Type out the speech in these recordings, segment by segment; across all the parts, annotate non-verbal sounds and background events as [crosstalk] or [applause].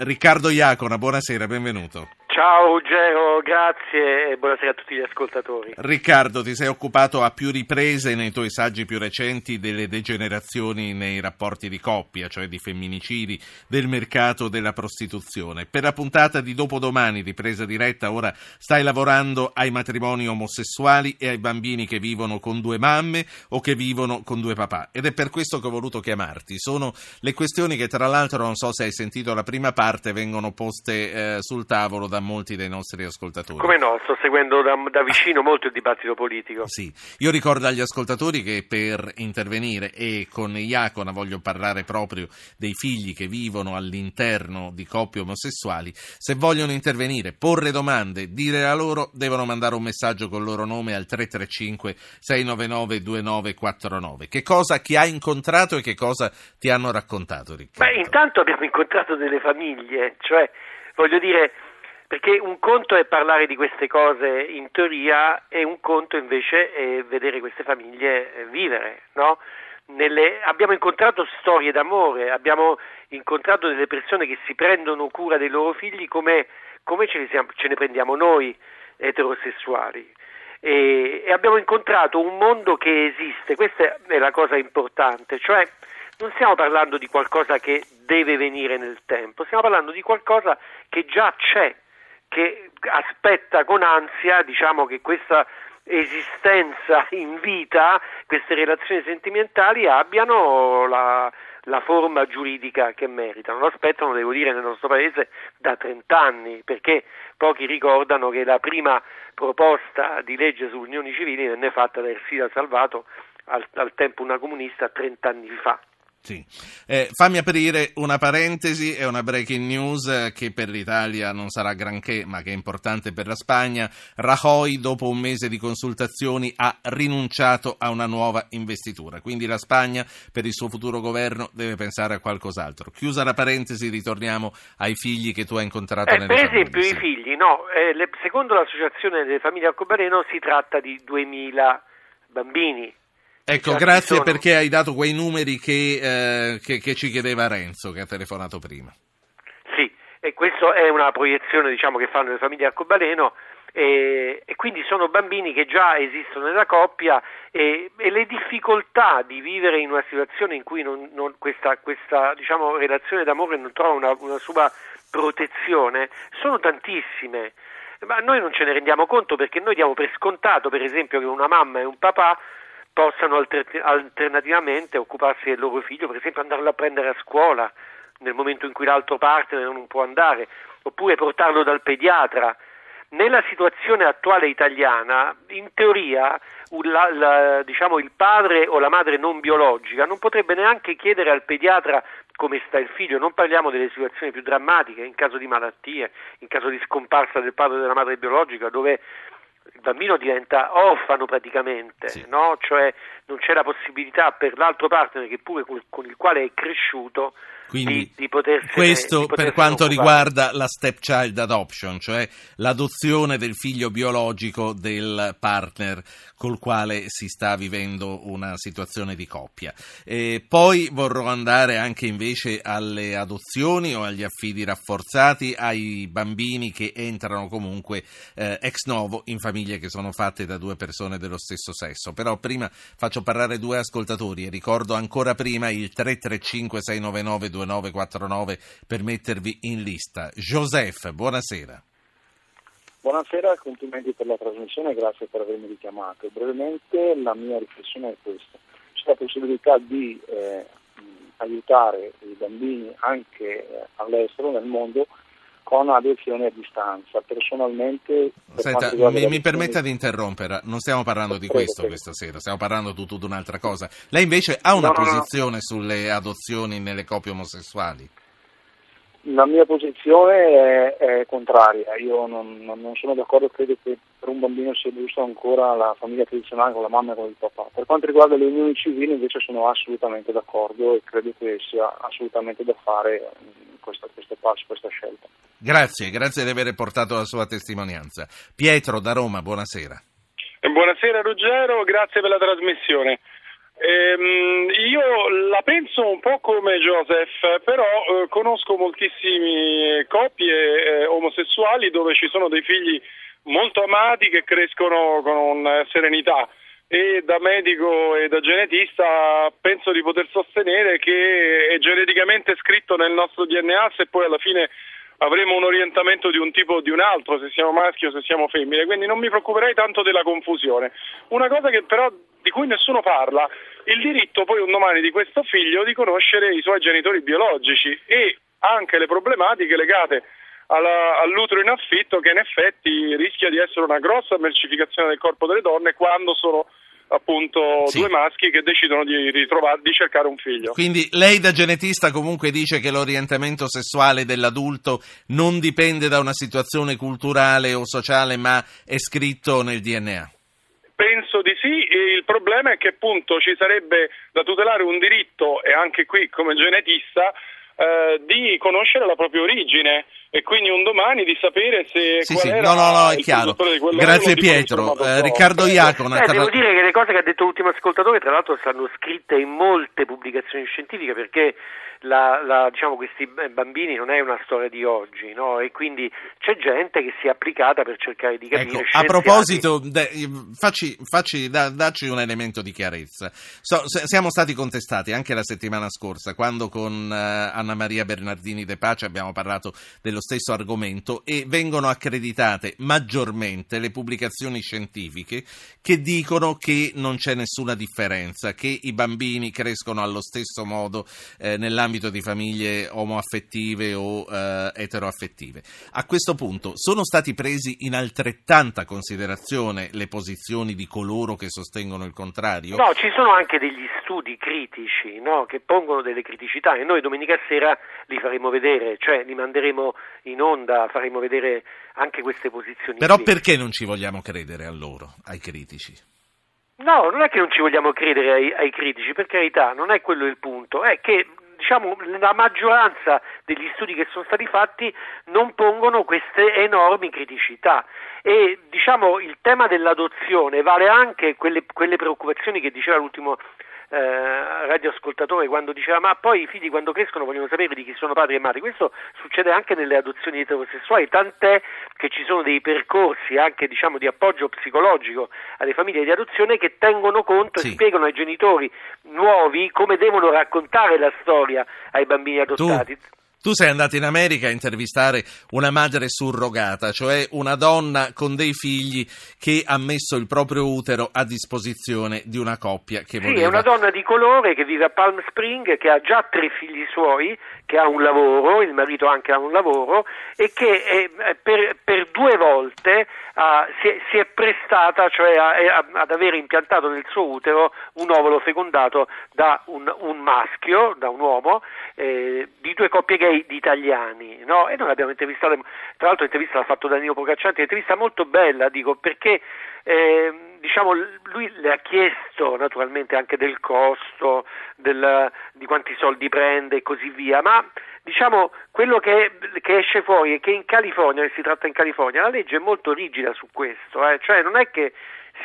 Riccardo Iacona, buonasera, benvenuto. Ciao Ruggero, grazie e buonasera a tutti gli ascoltatori. Riccardo, ti sei occupato a più riprese nei tuoi saggi più recenti delle degenerazioni nei rapporti di coppia, cioè di femminicidi, del mercato della prostituzione. Per la puntata di dopodomani, di presa diretta, ora stai lavorando ai matrimoni omosessuali e ai bambini che vivono con due mamme o che vivono con due papà. Ed è per questo che ho voluto chiamarti. Sono le questioni che, tra l'altro, non so se hai sentito la prima parte, vengono poste eh, sul tavolo da molti dei nostri ascoltatori. Come no, sto seguendo da, da, vicino molto il dibattito politico. Sì, io ricordo agli ascoltatori che per intervenire e con Iacona voglio parlare proprio dei figli che vivono all'interno di coppie omosessuali, se vogliono intervenire, porre domande, dire la loro, devono mandare un messaggio con il loro nome al 335 699 2949. Che cosa chi ha incontrato e che cosa ti hanno raccontato, Riccardo? Beh, intanto abbiamo incontrato delle famiglie, cioè voglio dire perché un conto è parlare di queste cose in teoria e un conto invece è vedere queste famiglie eh, vivere, no? Nelle, abbiamo incontrato storie d'amore, abbiamo incontrato delle persone che si prendono cura dei loro figli come, come ce, ne siamo, ce, ne prendiamo noi eterosessuali. E, e abbiamo incontrato un mondo che esiste, questa è la cosa importante, cioè non stiamo parlando di qualcosa che deve venire nel tempo, stiamo parlando di qualcosa che già c'è che aspetta con ansia diciamo, che questa esistenza in vita, queste relazioni sentimentali abbiano la, la forma giuridica che meritano. Lo aspettano, devo dire, nel nostro paese da 30 anni, perché pochi ricordano che la prima proposta di legge su unioni civili venne fatta da Ersida Salvato al, al tempo una comunista 30 anni fa. Sì. Eh, fammi aprire una parentesi e una breaking news eh, che per l'Italia non sarà granché, ma che è importante per la Spagna. Rajoy, dopo un mese di consultazioni, ha rinunciato a una nuova investitura. Quindi la Spagna, per il suo futuro governo, deve pensare a qualcos'altro. Chiusa la parentesi, ritorniamo ai figli che tu hai incontrato eh, nelle Per famiglie. esempio, sì. i figli, no. Eh, le, secondo l'Associazione delle famiglie Arcobaleno si tratta di 2000 bambini Ecco, grazie sono... perché hai dato quei numeri che, eh, che, che, ci chiedeva Renzo, che ha telefonato prima. Sì, e questa è una proiezione diciamo, che fanno le famiglie arcobaleno e, e, quindi sono bambini che già esistono nella coppia e, e, le difficoltà di vivere in una situazione in cui non, non questa, questa diciamo, relazione d'amore non trova una, una sua protezione sono tantissime ma noi non ce ne rendiamo conto perché noi diamo per scontato per esempio che una mamma e un papà possano alter- alternativamente occuparsi del loro figlio, per esempio andarlo a prendere a scuola nel momento in cui l'altro partner non può andare, oppure portarlo dal pediatra. Nella situazione attuale italiana, in teoria, la, la, diciamo, il padre o la madre non biologica non potrebbe neanche chiedere al pediatra come sta il figlio, non parliamo delle situazioni più drammatiche, in caso di malattie, in caso di scomparsa del padre o della madre biologica, dove il bambino diventa orfano praticamente, sì. no? cioè non c'è la possibilità per l'altro partner che pure con il quale è cresciuto quindi di, di potersene, questo di per quanto occupare. riguarda la stepchild adoption, cioè l'adozione del figlio biologico del partner col quale si sta vivendo una situazione di coppia. E poi vorrò andare anche invece alle adozioni o agli affidi rafforzati ai bambini che entrano comunque eh, ex novo in famiglie che sono fatte da due persone dello stesso sesso. Però prima faccio parlare due ascoltatori e ricordo ancora prima il 335 699 2949 per mettervi in lista. Joseph, buonasera. Buonasera, complimenti per la trasmissione e grazie per avermi richiamato. Brevemente la mia riflessione è questa. C'è la possibilità di eh, aiutare i bambini anche eh, all'estero, nel mondo, con adozione a distanza. Personalmente... Senta, mi, mi permetta di interrompere, non stiamo parlando di prego, questo prego. questa sera, stiamo parlando di tutta un'altra cosa. Lei invece ha una no, posizione no, no. sulle adozioni nelle coppie omosessuali? La mia posizione è, è contraria, io non, non, sono d'accordo, credo che per un bambino sia giusto ancora la famiglia tradizionale con la mamma e con il papà. Per quanto riguarda le unioni civili invece sono assolutamente d'accordo e credo che sia assolutamente da fare questo, questo passo, questa scelta. Grazie, grazie di aver portato la sua testimonianza. Pietro da Roma, buonasera. Buonasera Ruggero, grazie per la trasmissione. Ehm, io la penso un po' come Joseph, però eh, conosco moltissime coppie eh, omosessuali dove ci sono dei figli molto amati che crescono con serenità. E da medico e da genetista penso di poter sostenere che è geneticamente scritto nel nostro DNA se poi alla fine avremo un orientamento di un tipo o di un altro, se siamo maschi o se siamo femmine, quindi non mi preoccuperei tanto della confusione. Una cosa che però di cui nessuno parla, il diritto poi un domani di questo figlio di conoscere i suoi genitori biologici e anche le problematiche legate alla, all'utero in affitto che in effetti rischia di essere una grossa mercificazione del corpo delle donne quando sono appunto sì. due maschi che decidono di, ritrovare, di cercare un figlio. Quindi lei da genetista comunque dice che l'orientamento sessuale dell'adulto non dipende da una situazione culturale o sociale ma è scritto nel DNA? Penso di sì, il problema è che appunto ci sarebbe da tutelare un diritto, e anche qui come genetista, eh, di conoscere la propria origine e quindi un domani di sapere se sì, sì. no, no, no, è chiaro. Grazie Pietro. Eh, Riccardo Iacona. Eh, devo dire che le cose che ha detto l'ultimo ascoltatore tra l'altro stanno scritte in molte pubblicazioni scientifiche perché la, la, diciamo, questi bambini non è una storia di oggi no? e quindi c'è gente che si è applicata per cercare di capire. Ecco, a proposito, de, facci, facci, da, dacci un elemento di chiarezza. So, siamo stati contestati anche la settimana scorsa quando con uh, Anna Maria Bernardini De Pace abbiamo parlato dello stesso argomento e vengono accreditate maggiormente le pubblicazioni scientifiche che dicono che non c'è nessuna differenza, che i bambini crescono allo stesso modo eh, nell'ambito di famiglie omoaffettive o eh, eteroaffettive. A questo punto sono stati presi in altrettanta considerazione le posizioni di coloro che sostengono il contrario? No, ci sono anche degli studi critici no, che pongono delle criticità e noi domenica sera li faremo vedere, cioè li manderemo in onda, faremo vedere anche queste posizioni. Però qui. perché non ci vogliamo credere a loro, ai critici? No, non è che non ci vogliamo credere ai, ai, critici, per carità, non è quello il punto, è che diciamo, la maggioranza degli studi che sono stati fatti non pongono queste enormi criticità e diciamo, il tema dell'adozione vale anche quelle, quelle preoccupazioni che diceva l'ultimo eh, radioascoltatore quando diceva ma poi i figli quando crescono vogliono sapere di chi sono padri e madri, questo succede anche nelle adozioni eterosessuali, tant'è che ci sono dei percorsi anche diciamo, di appoggio psicologico alle famiglie di adozione che tengono conto sì. e spiegano ai genitori nuovi come devono raccontare la storia ai bambini adottati. Tu tu sei andato in America a intervistare una madre surrogata, cioè una donna con dei figli che ha messo il proprio utero a disposizione di una coppia che voleva. Sì, è una donna di colore che vive a Palm Spring, che ha già tre figli suoi, che ha un lavoro, il marito anche ha un lavoro e che è, per, per, due volte uh, si, è, si, è, prestata cioè a, a, ad avere impiantato nel suo utero un ovulo fecondato da un, un maschio, da un uomo, eh, di due coppie gay gay di italiani, no? E noi l'abbiamo intervistata, tra l'altro l'intervista l'ha fatto Danilo Procaccianti, un'intervista molto bella, dico, perché eh, diciamo, lui le ha chiesto naturalmente anche del costo, del, di quanti soldi prende e così via, ma diciamo quello che, che, esce fuori è che in California, che si tratta in California, la legge è molto rigida su questo, eh? cioè non è che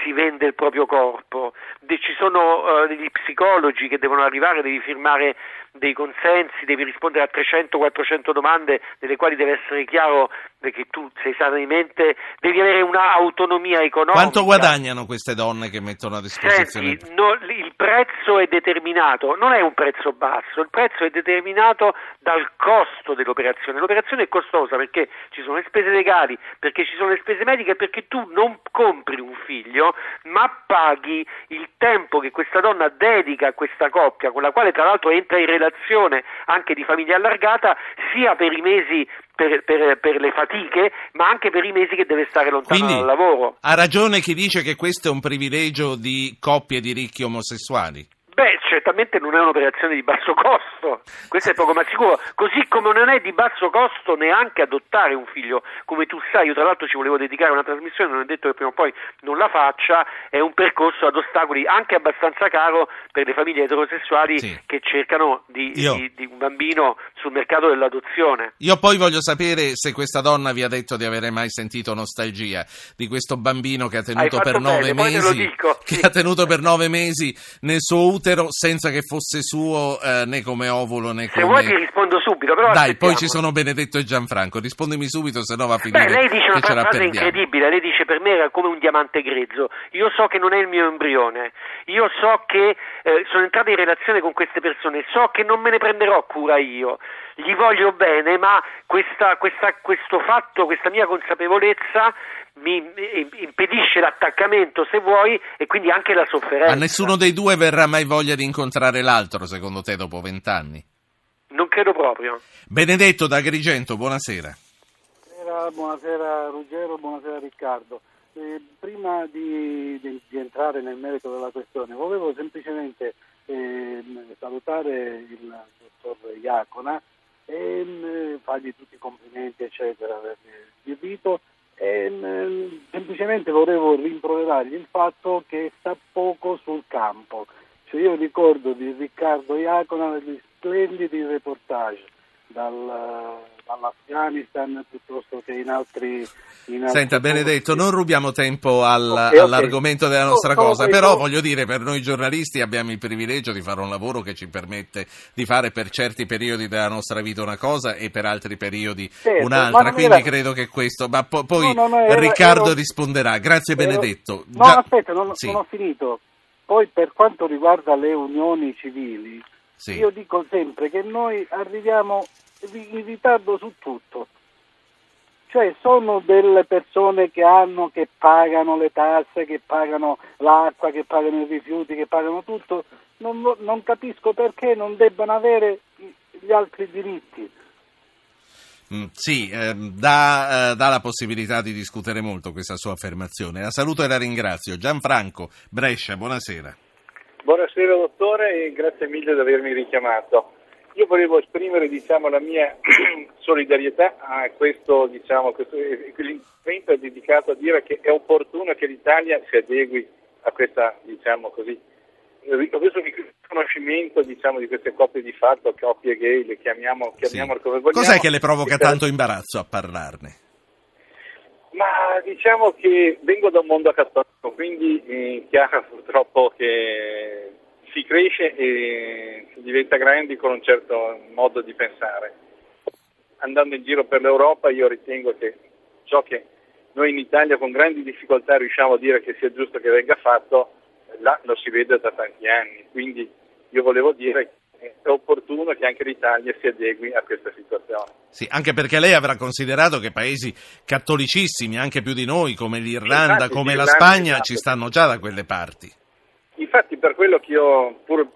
si vende il proprio corpo, ci sono uh, degli psicologi che devono arrivare, devi firmare dei consensi, devi rispondere a 300-400 domande delle quali deve essere chiaro che tu sei sanamente, devi avere un'autonomia economica. Quanto guadagnano queste donne che mettono a disposizione? Senti, no, il prezzo è determinato, non è un prezzo basso, il prezzo è determinato dal costo dell'operazione. L'operazione è costosa perché ci sono le spese legali, perché ci sono le spese mediche, perché tu non compri un figlio, ma paghi il tempo che questa donna dedica a questa coppia, con la quale tra l'altro entra in relazione anche di famiglia allargata, sia per i mesi per, per, per, le fatiche, ma anche per i mesi che deve stare lontano Quindi, dal lavoro. Ha ragione chi dice che questo è un privilegio di coppie di ricchi omosessuali? Certamente non è un'operazione di basso costo, questo è poco ma sicuro, così come non è di basso costo neanche adottare un figlio, come tu sai, io tra l'altro ci volevo dedicare una trasmissione, non è detto che prima o poi non la faccia, è un percorso ad ostacoli anche abbastanza caro per le famiglie eterosessuali sì. che cercano di, di, di un bambino sul mercato dell'adozione. Io poi voglio sapere se questa donna vi ha detto di avere mai sentito nostalgia di questo bambino che ha tenuto per nove bene, mesi, che ha tenuto per nove mesi nel suo utero senza che fosse suo eh, né come ovulo né come... Se vuoi ti rispondo subito, però Dai, poi ci sono Benedetto e Gianfranco, rispondimi subito se no va a finire Beh, lei dice una frase incredibile, lei dice per me era come un diamante grezzo, io so che non è il mio embrione, io so che eh, sono entrata in relazione con queste persone, so che non me ne prenderò cura io, gli voglio bene, ma questa, questa, questo fatto, questa mia consapevolezza mi impedisce l'attaccamento se vuoi e quindi anche la sofferenza. A nessuno dei due verrà mai voglia di incontrare l'altro, secondo te, dopo vent'anni? Non credo proprio. Benedetto da Agrigento, buonasera. Buonasera, buonasera Ruggero, buonasera Riccardo. Eh, prima di, di, di, entrare nel merito della questione, volevo semplicemente eh, salutare il dottor Iacona e eh, fargli tutti i complimenti, eccetera, per il rito e, ehm, semplicemente volevo rimproverargli il fatto che sta poco sul campo. Cioè io ricordo di Riccardo Iacona degli splendidi reportage dal, dall'Afghanistan piuttosto che in altri... In Senta Benedetto, non rubiamo tempo al, okay, all'argomento okay. della nostra no, cosa, no, però no. voglio dire, per noi giornalisti abbiamo il privilegio di fare un lavoro che ci permette di fare per certi periodi della nostra vita una cosa e per altri periodi certo, un'altra, quindi era... credo che questo... Ma po- poi era, Riccardo ero... risponderà. Grazie ero... Benedetto. No, Già... aspetta, non, sì. non ho finito. Poi per quanto riguarda le unioni civili, sì. io dico sempre che noi arriviamo in ritardo su tutto. Cioè sono delle persone che hanno, che pagano le tasse, che pagano l'acqua, che pagano i rifiuti, che pagano tutto. Non, non capisco perché non debbano avere gli altri diritti. Mm, sì, eh, dà, eh, dà, la possibilità di discutere molto questa sua affermazione. La saluto e la ringrazio. Gianfranco, Brescia, buonasera. Buonasera dottore e grazie mille di avermi richiamato. Io volevo esprimere diciamo, la mia [clears throat] solidarietà a questo, diciamo, questo l'intervento è dedicato a dire che è opportuno che l'Italia si adegui a questa, diciamo così, questo riconoscimento diciamo, di queste coppie di fatto, coppie gay, le chiamiamo, chiamiamole sì. come vogliamo. Cos'è che le provoca tanto imbarazzo a parlarne? Ma diciamo che vengo da un mondo cattolico, quindi è eh, chiaro purtroppo che si cresce e si diventa grandi con un certo modo di pensare. Andando in giro per l'Europa io ritengo che ciò che noi in Italia con grandi difficoltà riusciamo a dire che sia giusto che venga fatto, là lo si vede da tanti anni. Quindi io volevo dire è opportuno che anche l'Italia si adegui a questa situazione. Sì, anche perché lei avrà considerato che paesi cattolicissimi, anche più di noi, come l'Irlanda, Infatti, come l'Irlanda, la Spagna, esatto. ci stanno già da quelle parti. Infatti per quello che io, pur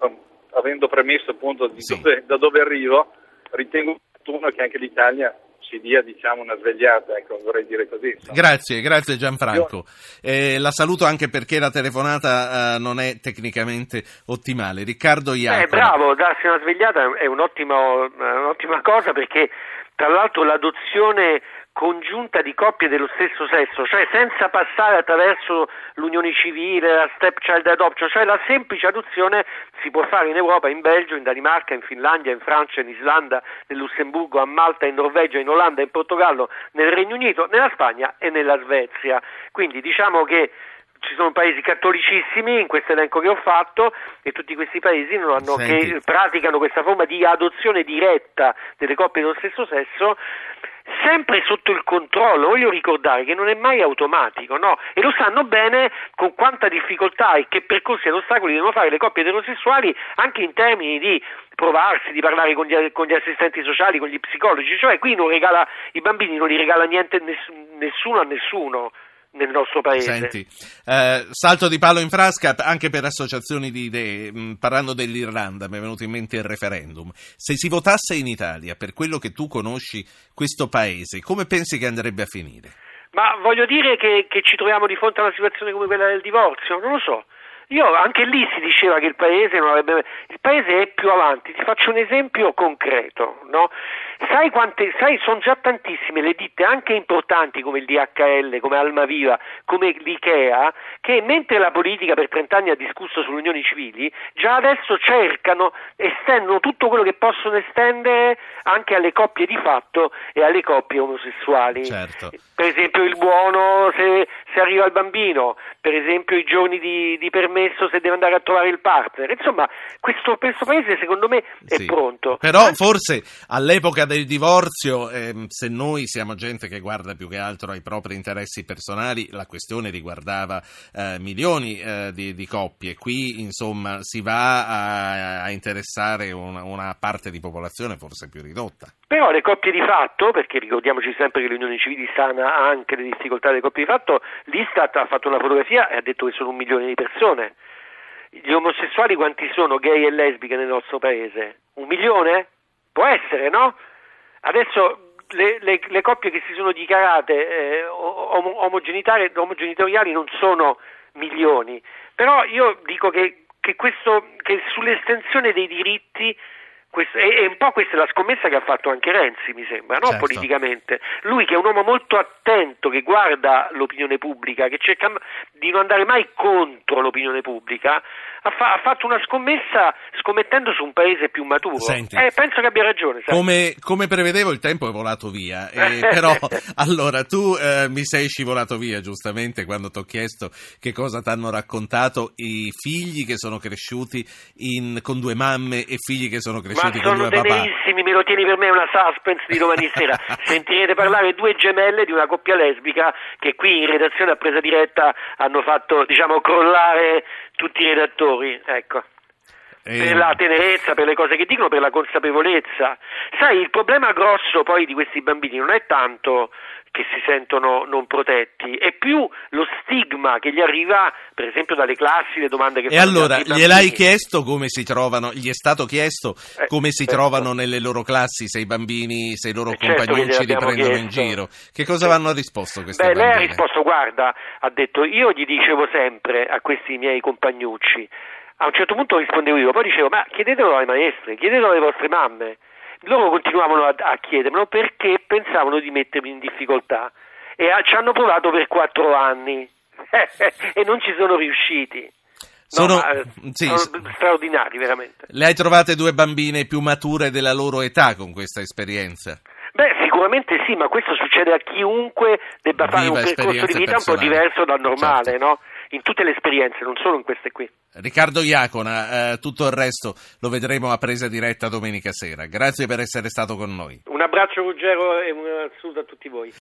avendo premesso appunto sì. dove, da dove arrivo, ritengo opportuno che anche l'Italia si dia diciamo, una svegliata, ecco, vorrei dire così. Insomma. Grazie, grazie Gianfranco. Eh, la saluto anche perché la telefonata eh, non è tecnicamente ottimale. Riccardo Iacono. Eh, bravo, darsi una svegliata è un'ottima, un'ottima cosa perché tra l'altro l'adozione congiunta di coppie dello stesso sesso, cioè senza passare attraverso l'unione civile, la stepchild adoption, cioè la semplice adozione si può fare in Europa, in Belgio, in Danimarca, in Finlandia, in Francia, in Islanda, nel Lussemburgo, a Malta, in Norvegia, in Olanda, in Portogallo, nel Regno Unito, nella Spagna e nella Svezia. Quindi diciamo che ci sono paesi cattolicissimi in questo elenco che ho fatto e tutti questi paesi che praticano questa forma di adozione diretta delle coppie dello stesso sesso sempre sotto il controllo, voglio ricordare che non è mai automatico, no? E lo sanno bene con quanta difficoltà e che percorsi ed ostacoli devono fare le coppie eterosessuali anche in termini di provarsi, di parlare con gli, con gli assistenti sociali, con gli psicologi, cioè qui non regala, i bambini non li regala niente nessuno a nessuno nel nostro paese. Senti, eh, salto di palo in frasca anche per associazioni di idee, mh, mm, parlando dell'Irlanda, mi è venuto in mente il referendum. Se si votasse in Italia, per quello che tu conosci questo paese, come pensi che andrebbe a finire? Ma voglio dire che, che ci troviamo di fronte a una situazione come quella del divorzio, non lo so. Io anche lì si diceva che il paese non avrebbe. Il paese è più avanti. Ti faccio un esempio concreto, no? Sai quante, sai, sono già tantissime le ditte anche importanti come il DHL, come Almaviva, come l'IKEA, che mentre la politica per 30 anni ha discusso sulle unioni civili, già adesso cercano, estendono tutto quello che possono estendere anche alle coppie di fatto e alle coppie omosessuali. Certo. Per esempio il buono se, se arriva il bambino, per esempio i giorni di, di permesso permesso se deve andare a trovare il partner. Insomma, questo, questo paese secondo me è Sì. pronto. Però forse all'epoca del divorzio, ehm, se noi siamo gente che guarda più che altro ai propri interessi personali, la questione riguardava eh, milioni eh, di, di coppie. Qui, insomma, si va a, a interessare una, una parte di popolazione forse più ridotta. Però le coppie di fatto, perché ricordiamoci sempre che le unioni civili sana anche le difficoltà delle coppie di fatto, l'Istat ha fatto una fotografia e ha detto che sono un milione di persone. Gli omosessuali quanti sono gay e lesbiche nel nostro paese? Un milione? Può essere, no? Adesso le, le- le coppie che si sono dichiarate eh, om- omogenitori omogenitoriali non sono milioni, però io dico che, che questo, che sull'estensione dei diritti questo- e, e un po' questa è la scommessa che ha fatto anche Renzi, mi sembra, no? Certo. politicamente. Lui che è un uomo molto attento, che guarda l'opinione pubblica, che cerca di non andare mai contro l'opinione pubblica, ha, fa- ha fatto una scommessa scommettendo su un paese più maturo. Senti. Eh, penso che abbia ragione. Come, come prevedevo, il tempo è volato via. eh, [laughs] però, allora, tu eh, mi sei scivolato via, giustamente, quando ti ho chiesto che cosa ti hanno raccontato i figli che sono cresciuti in- con due mamme e figli che sono Ma cresciuti con sono due papà. tenerissimi, me lo tieni per me una suspense di domani [laughs] sera. Sentirete parlare due gemelle di una coppia lesbica che qui in redazione a presa diretta hanno fatto, diciamo, crollare tutti i redattori. Ecco. Per la tenerezza, per le cose che dicono, per la consapevolezza. Sai, il problema grosso poi di questi bambini non è tanto che si sentono non protetti, è più lo stigma che gli arriva, per esempio, dalle classi, le domande che E fanno gli allora, gliel'hai chiesto come si trovano, gli è stato chiesto Eh, come si certo. trovano nelle loro classi, se i bambini, se i loro Eh, certo che compagnucci li prendono in chiesto. giro. Che cosa Sì. vanno risposto queste Beh, lei ha bambine? risposto, guarda, ha detto, io gli dicevo sempre a questi miei compagnucci, a un certo punto rispondevo io, poi dicevo, ma chiedetelo alle maestre, chiedetelo alle vostre mamme. Loro continuavano a, a chiedermelo perché pensavano di mettermi in difficoltà e ha- ci hanno provato per quattro anni [laughs] e non ci sono riusciti. No, Sono- ma, eh, sì, sono straordinari, veramente. Le hai trovate due bambine più mature della loro età con questa esperienza? Beh, sicuramente sì, ma questo succede a chiunque debba fare Viva un percorso di vita un po' diverso dal normale, Certo. no? In tutte le esperienze, non solo in queste qui. Riccardo Iacona, eh, tutto il resto lo vedremo a presa diretta domenica sera. Grazie per essere stato con noi. Un abbraccio Ruggero e un saluto a tutti voi.